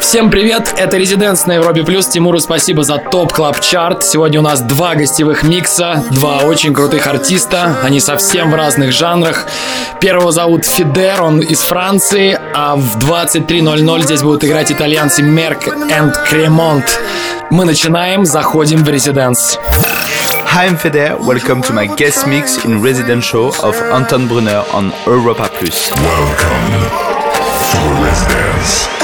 Всем привет, это Резиденс на Европе Плюс. Тимуру спасибо за топ клаб чарт Сегодня у нас два гостевых микса, два очень крутых артиста. Они совсем в разных жанрах. Первого зовут Фидер, он из Франции, а в 23.00 здесь будут играть итальянцы Мерк и Кремонт. Мы начинаем, заходим в Резиденс. Hi, I'm Feder. Welcome to my guest mix in resident show of Anton Brunner on Europa Plus. Welcome to Residence.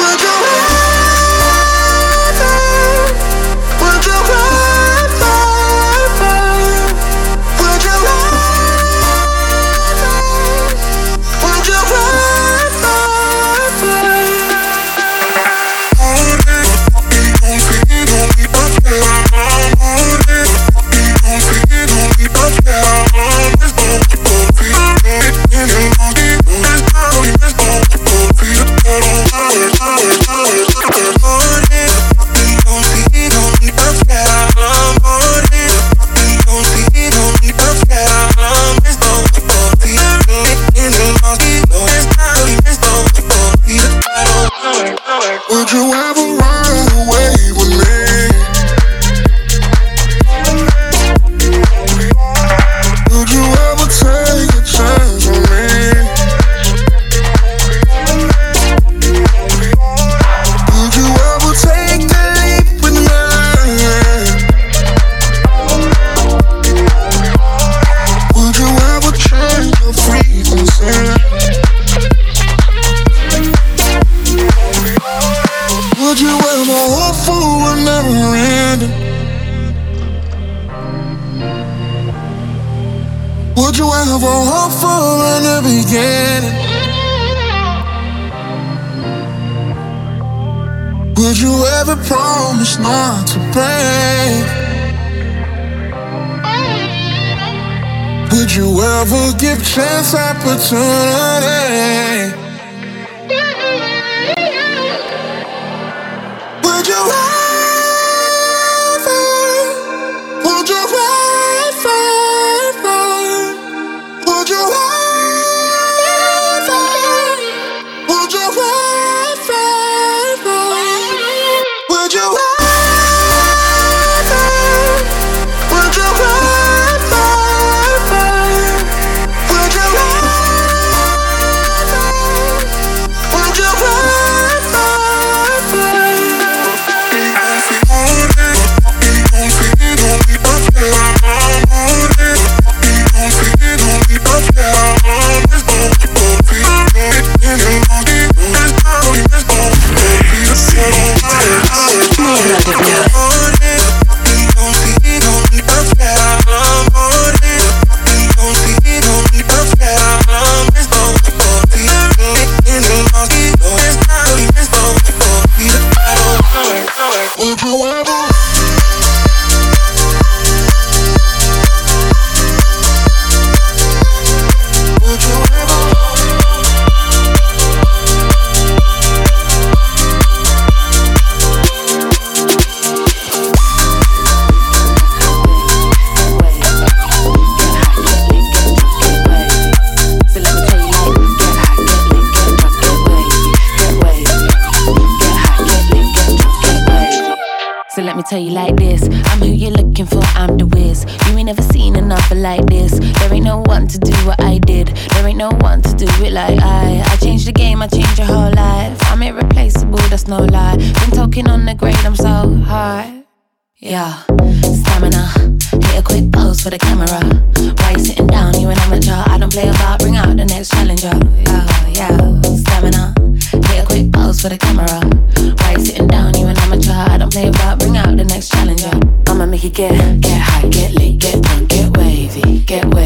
get, get get lit, get punk, get wavy, get wavy.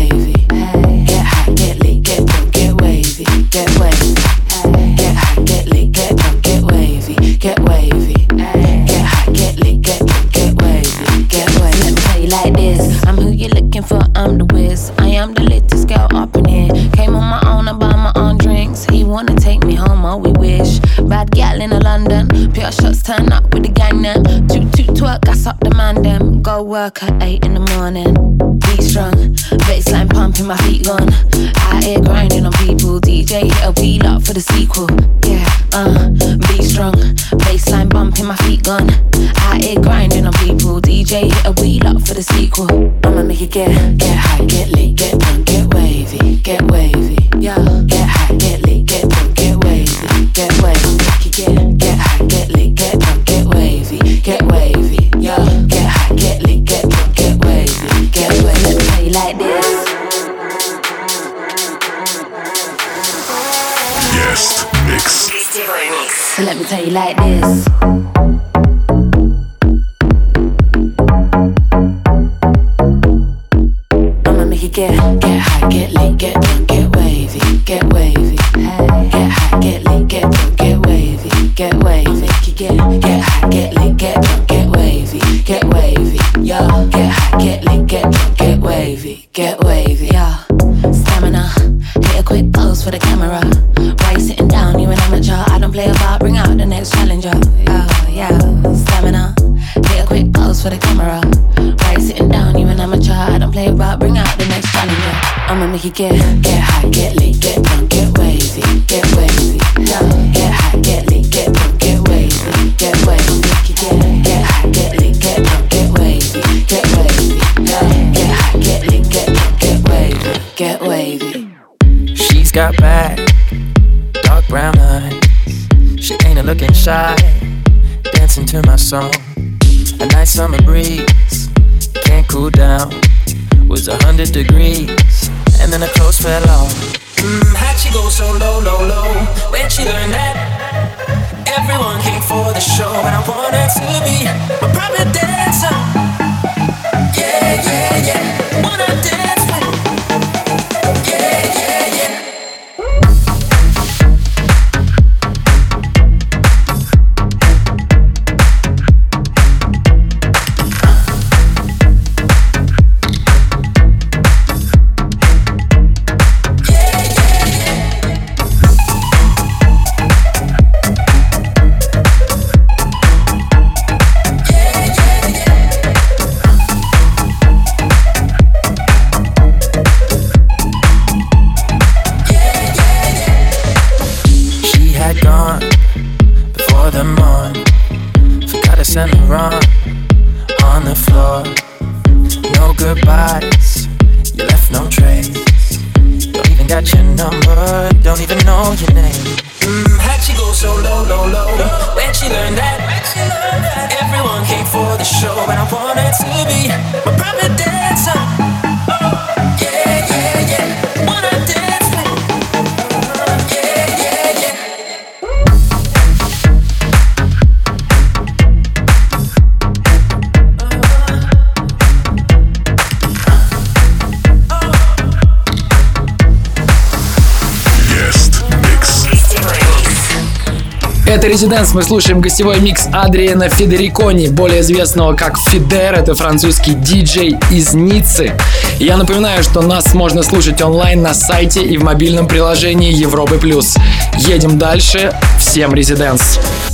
Get lit, get drunk, get wavy, get wavy. Yo, stamina, hit a quick pose for the camera. Why you sitting down? You an amateur. I don't play about. Bring out the next challenger. Yo, yeah, stamina. Hit a quick pose for the camera. Why you sitting down? You an amateur. I don't play about. Bring out the next challenger. I'ma make it get get high, get lit, get drunk, get wavy, get wavy. Yeah, get high, get lit, get drunk, get wavy, get wavy. Make it get get high, She's got back, dark brown eyes. She ain't a looking shy, dancing to my song. A nice summer breeze, can't cool down. Was a hundred degrees, and then her clothes fell off. Mm, how'd she go so low, low, low? Where'd she learn that? Everyone came for the show, and I wanted to be a private dancer. To send on the floor. No goodbyes, you left no trace. Don't even got your number, don't even know your name. Mm, how'd she go so low, low, low? Where'd she learn that? When she learned that everyone came for the show, and I wanted to be my private dancer. Это Резиденс, мы слушаем гостевой микс Адриана Федерикони, более известного как Фидер, это французский диджей из Ниццы. Я напоминаю, что нас можно слушать онлайн на сайте и в мобильном приложении Европы+. плюс. Едем дальше. Всем Резиденс. Girl,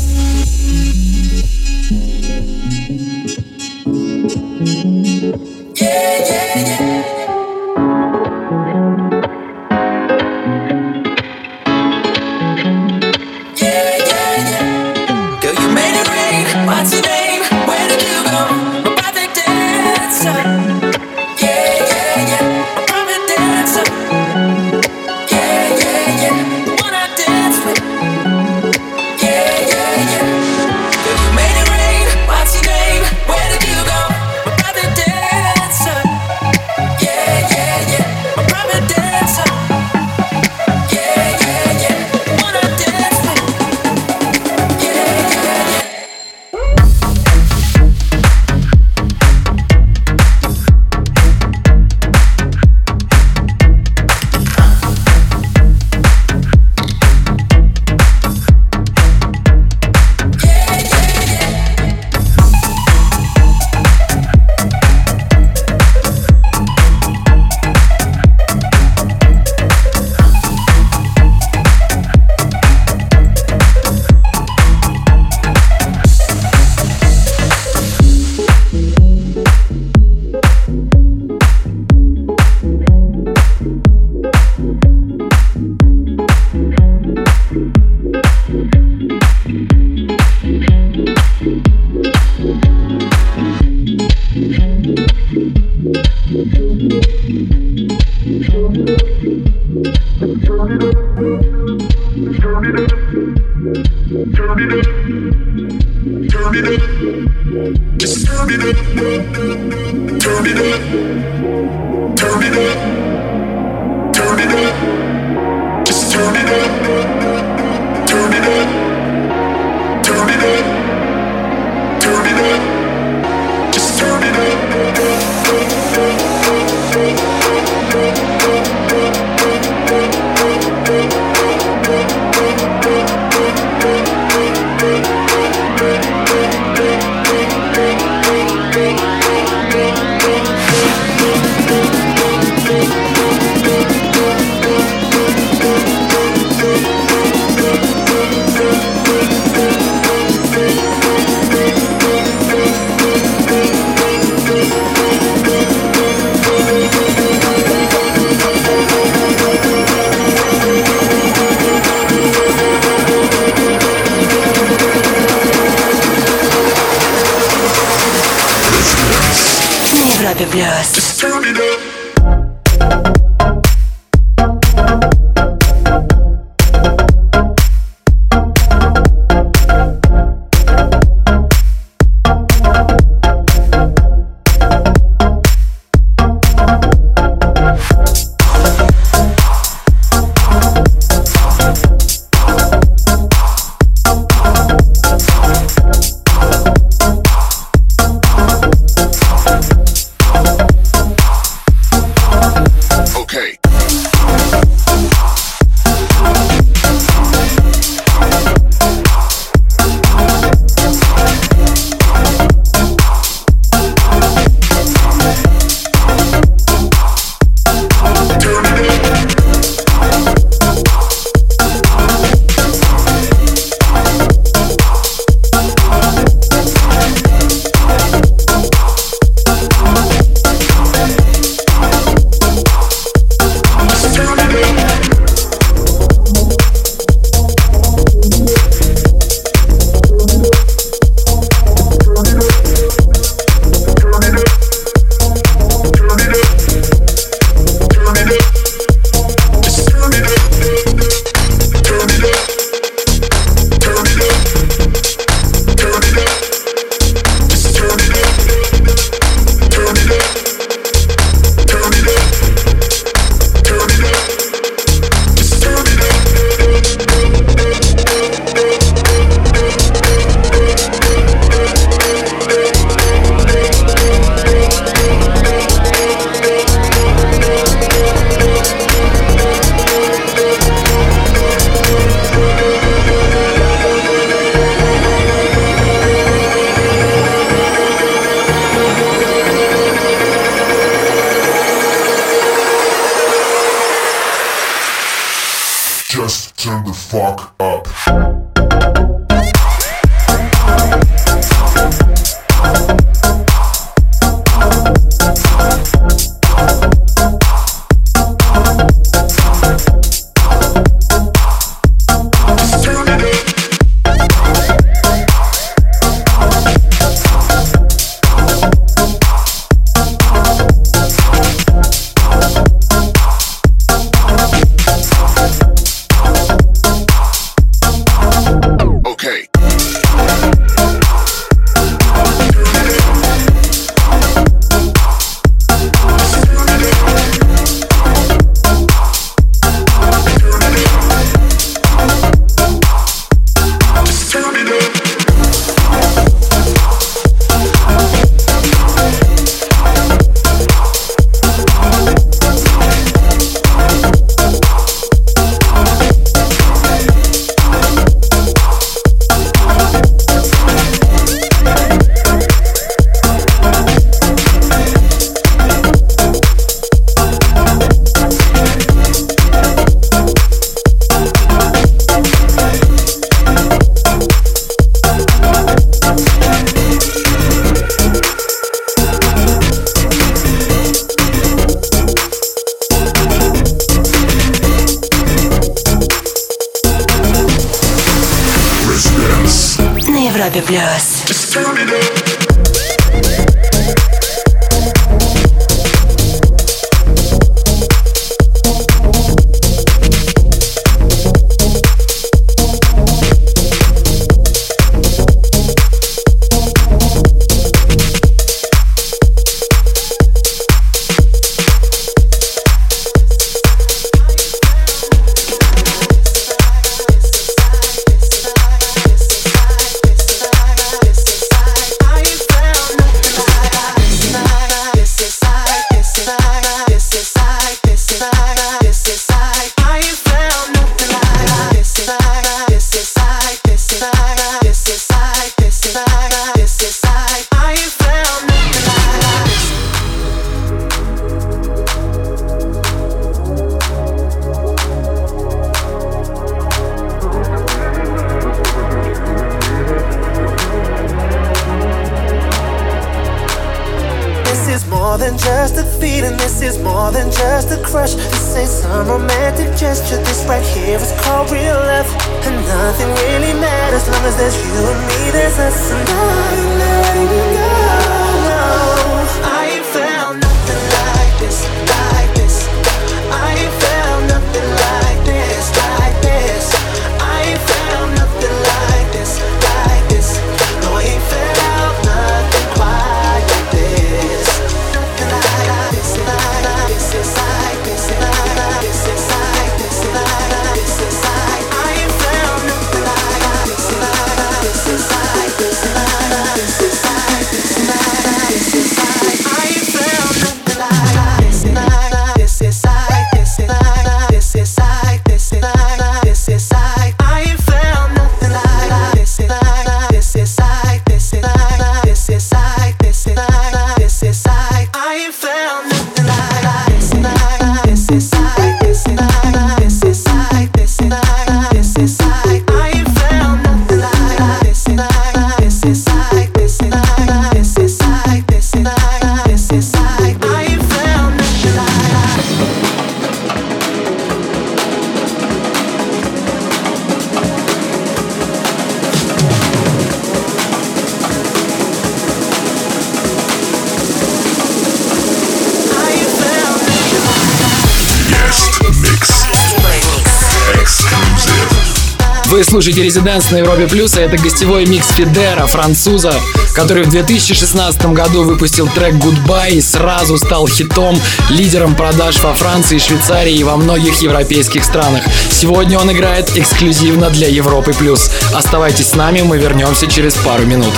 слушаете «Резиденс» на Европе Плюс, а это гостевой микс Фидера, француза, который в 2016 году выпустил трек «Goodbye» и сразу стал хитом, лидером продаж во Франции, Швейцарии и во многих европейских странах. Сегодня он играет эксклюзивно для Европы Плюс. Оставайтесь с нами, мы вернемся через пару минут.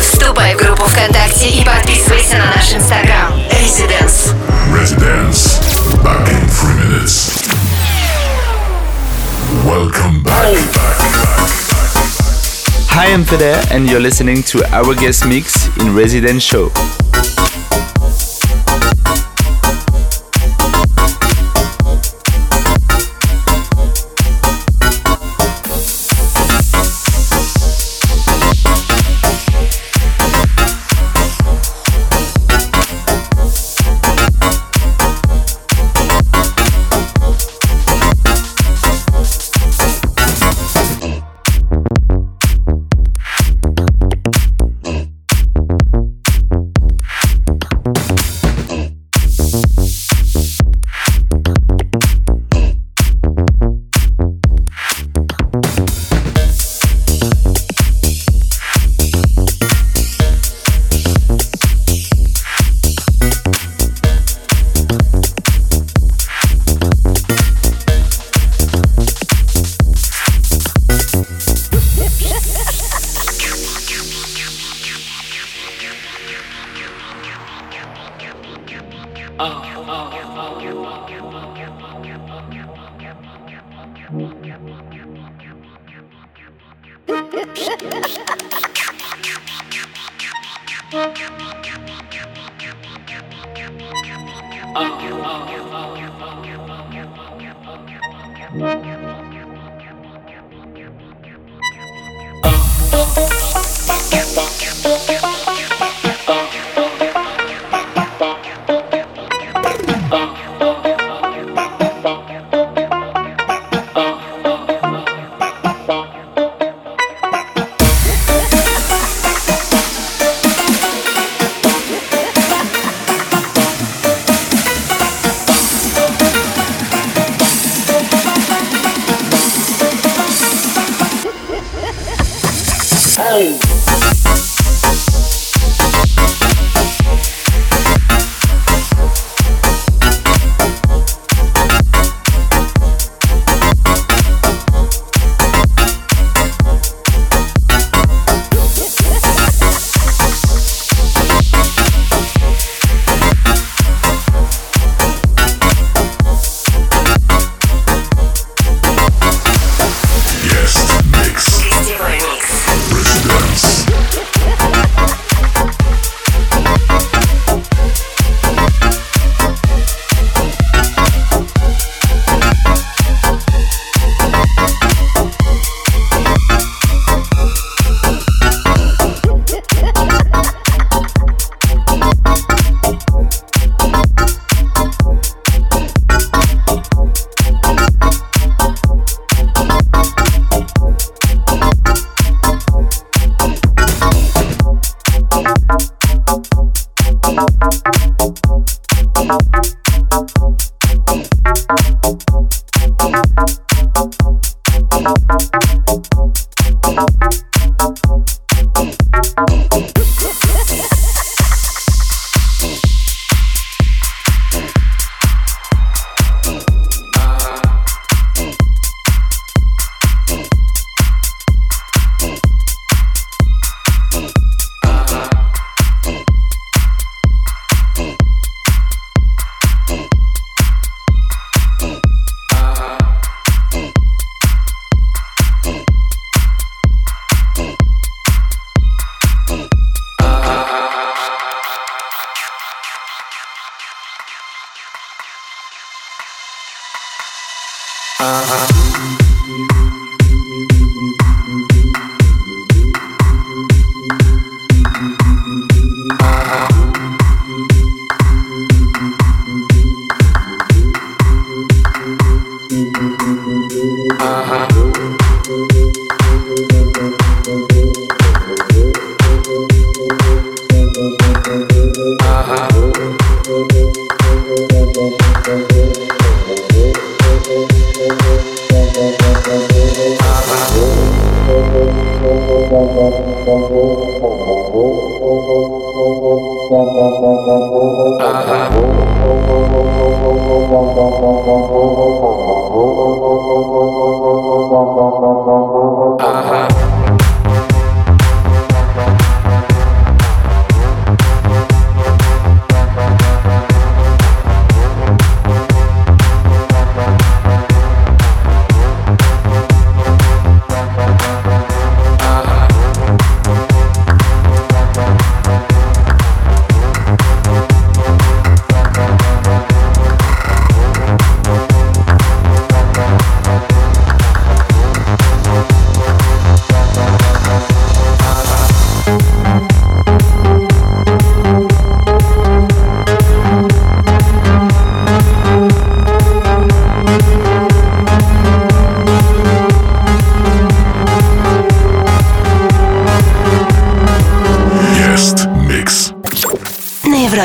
Вступай в группу ВКонтакте и подписывайся на наш инстаграм. Residence. Residence. Back in three minutes. Welcome back. Hi, I'm Feder, and you're listening to our guest mix in Resident Show.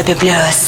Fábio Bloss.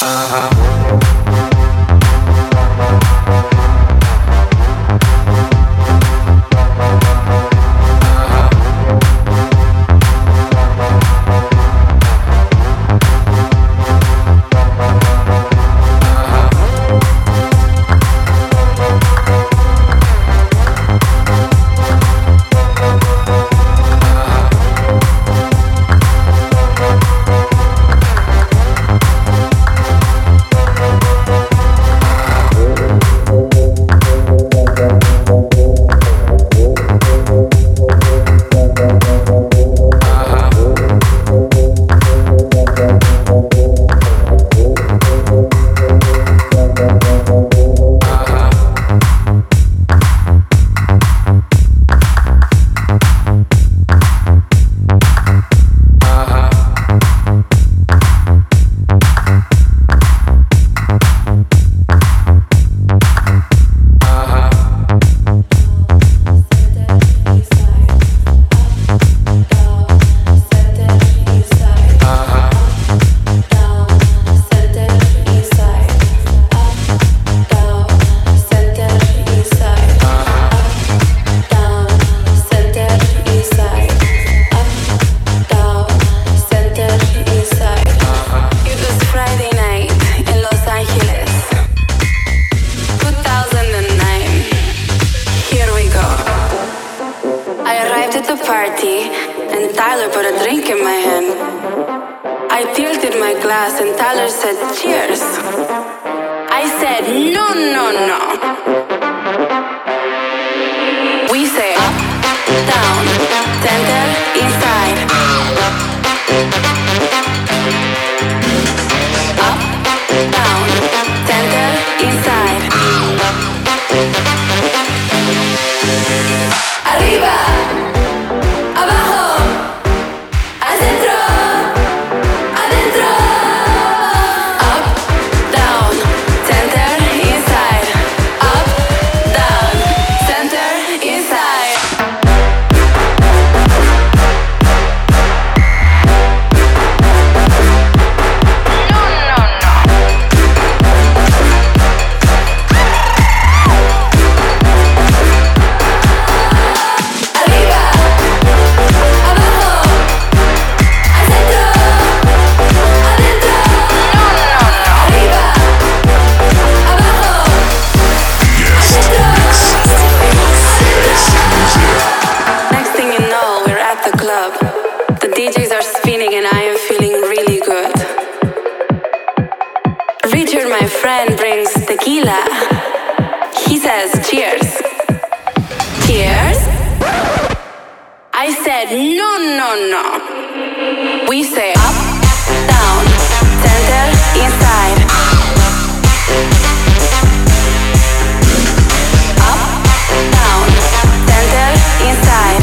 Uh-huh. I tilted my glass and Tyler said, Cheers. I said, No, no, no. We say up, down, center, inside. Said, no, no, no. We say up, down, center, inside. Up, down, center, inside.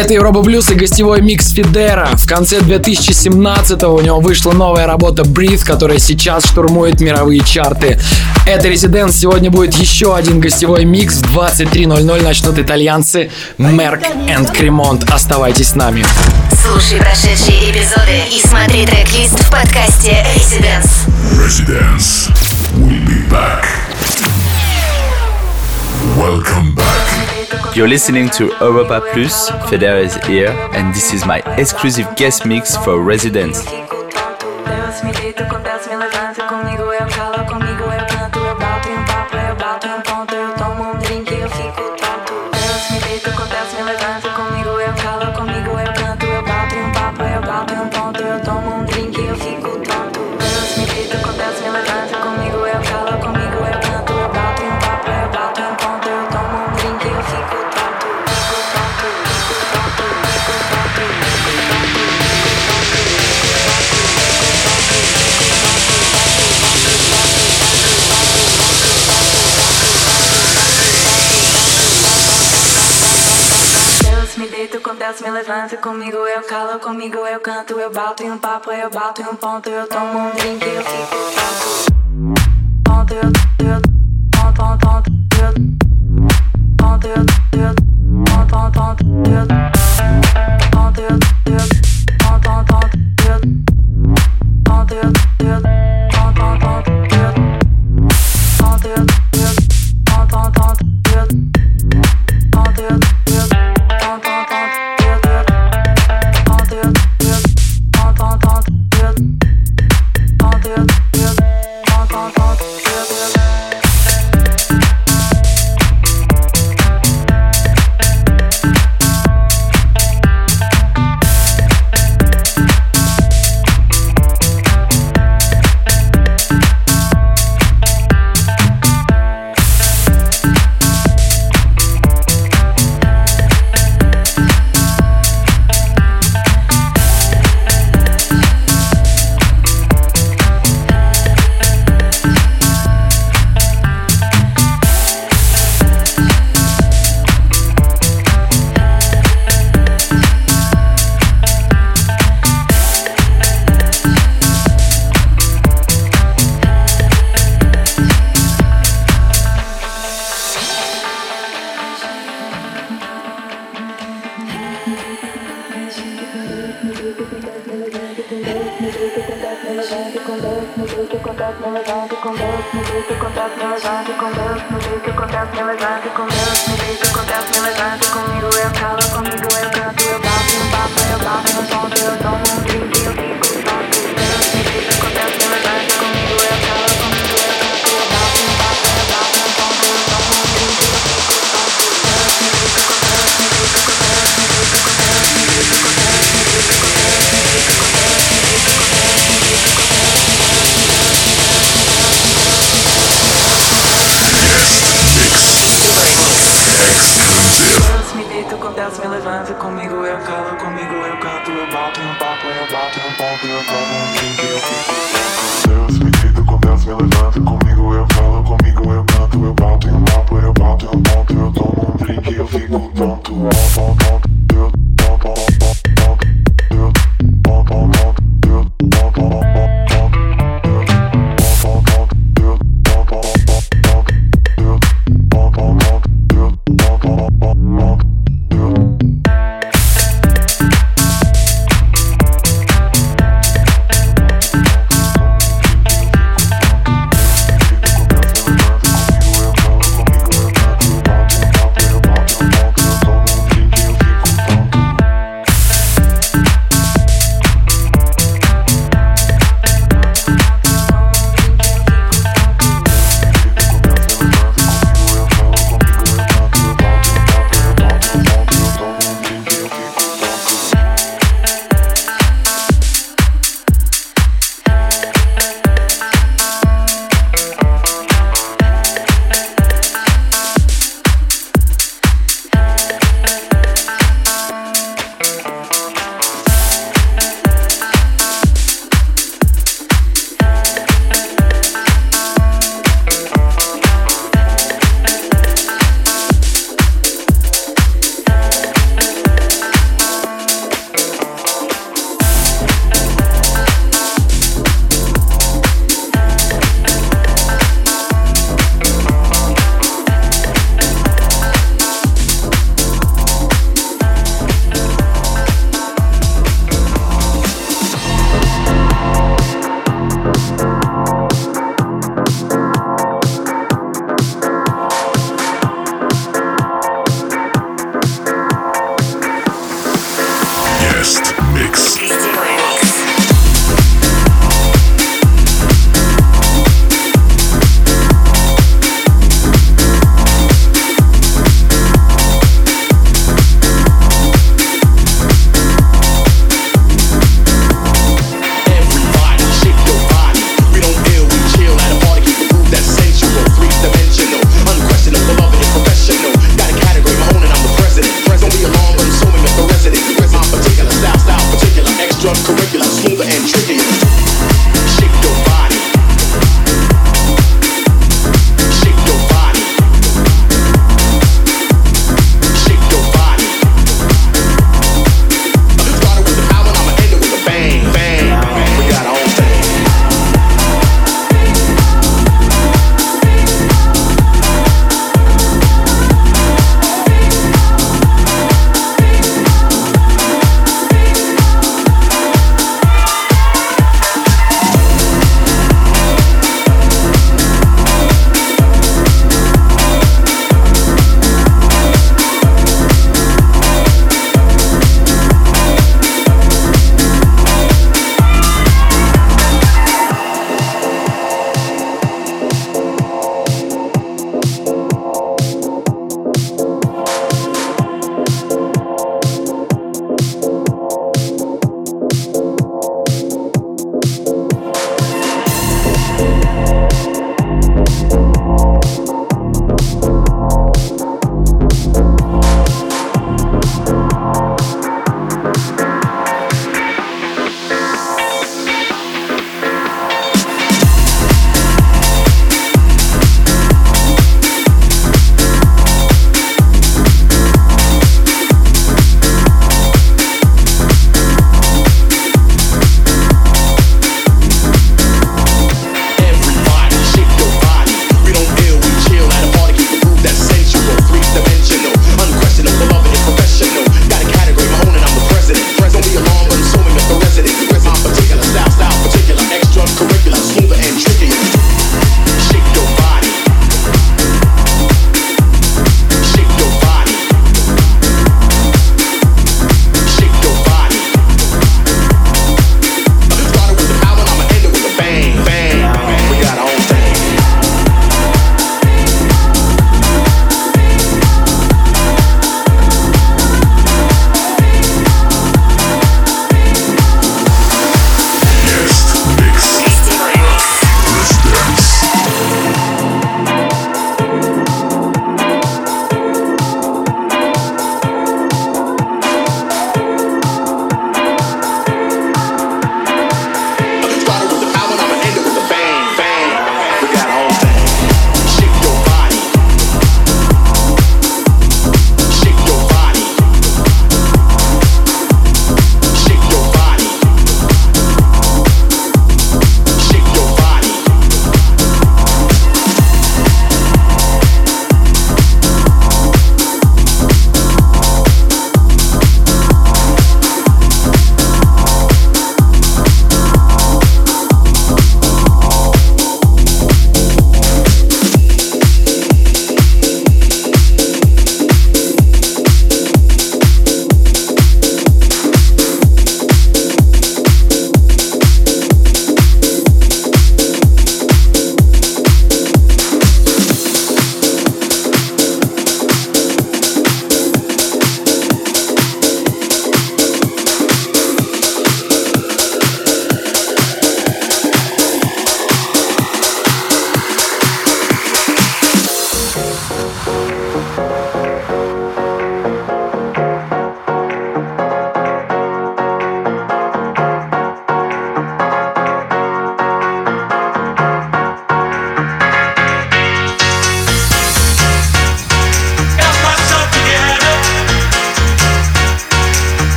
Это Европа Плюс и гостевой микс Фидера. В конце 2017 у него вышла новая работа Breathe, которая сейчас штурмует мировые чарты. Это Резиденс. Сегодня будет еще один гостевой микс. В 23.00 начнут итальянцы Мерк и Кремонт. Оставайтесь с нами. Слушай прошедшие эпизоды и смотри трек-лист в подкасте Residence. Residence. We'll be back. Welcome back. You're listening to Europa Plus, Feder is here, and this is my exclusive guest mix for Residence. Comigo eu canto eu bato em um papo eu bato em um ponto eu tomo um drink eu fico tonto ponto eu eu ponto ponto ponto ponto eu eu ponto ponto eu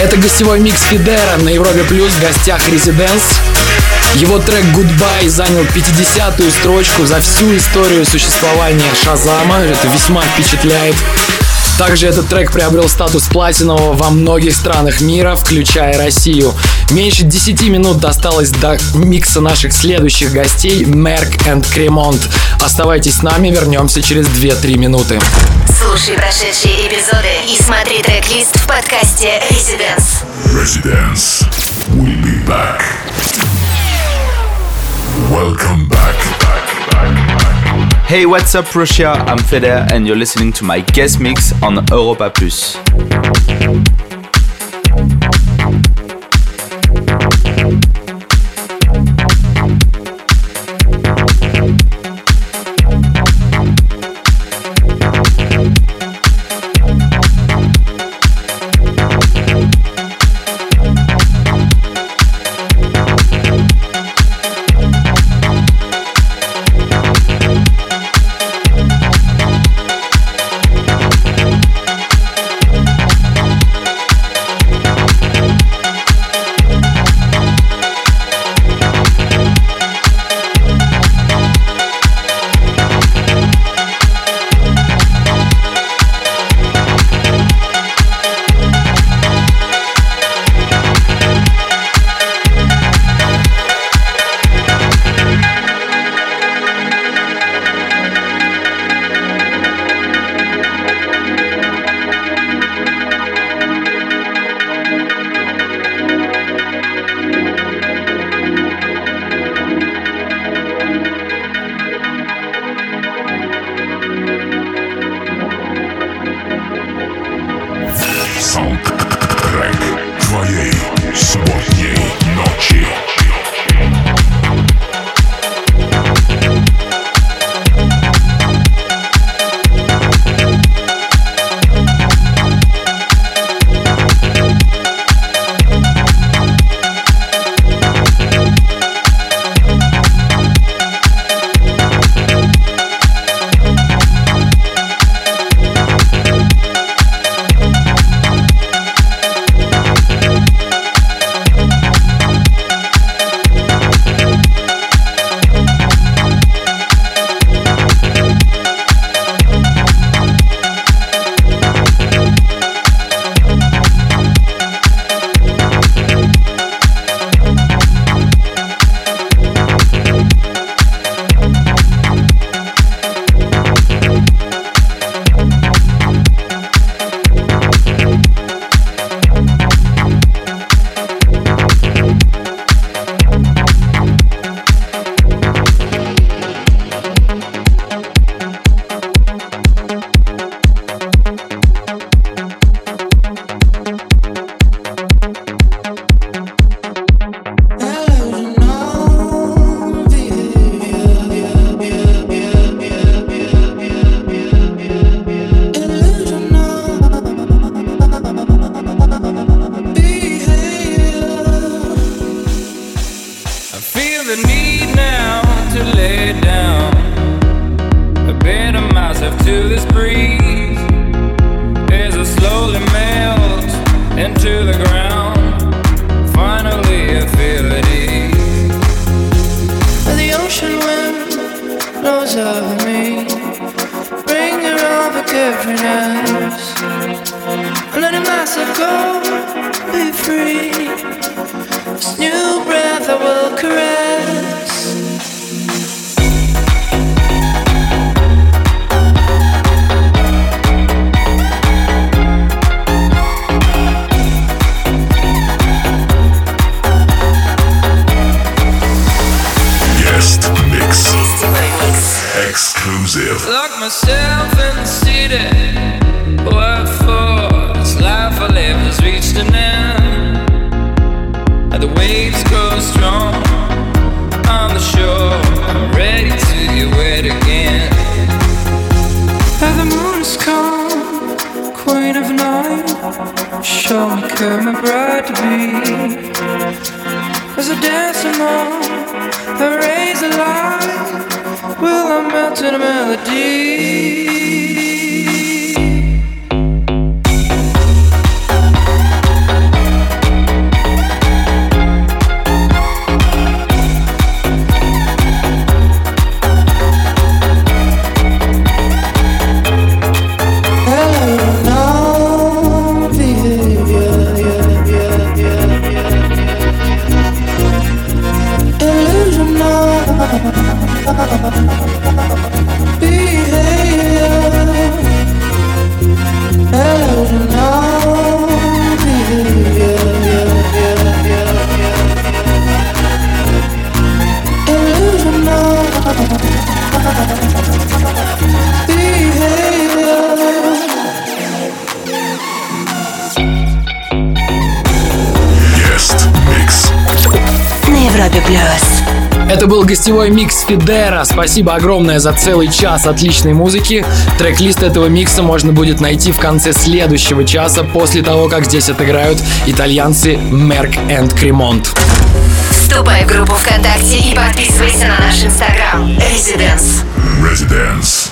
Это гостевой микс Фидера на Европе Плюс в гостях Резиденс. Его трек Goodbye занял 50-ю строчку за всю историю существования Шазама. Это весьма впечатляет. Также этот трек приобрел статус платинового во многих странах мира, включая Россию. Меньше 10 минут осталось до микса наших следующих гостей Мерк и Кремонт. Оставайтесь с нами, вернемся через 2-3 минуты. Слушай прошедшие эпизоды и смотри трек-лист в подкасте Residence. Residence. We'll be back. Welcome back. Hey, what's up, Russia? I'm Feder, and you're listening to my guest mix on Europa Plus. Come my bride to be. As I dance along the rays of light, will I melt a melody? Гостевой микс Фидера. Спасибо огромное за целый час отличной музыки. Трек-лист этого микса можно будет найти в конце следующего часа, после того, как здесь отыграют итальянцы Мерк and Кремонт. Вступай в группу ВКонтакте и подписывайся на наш инстаграм. Residence. Residence.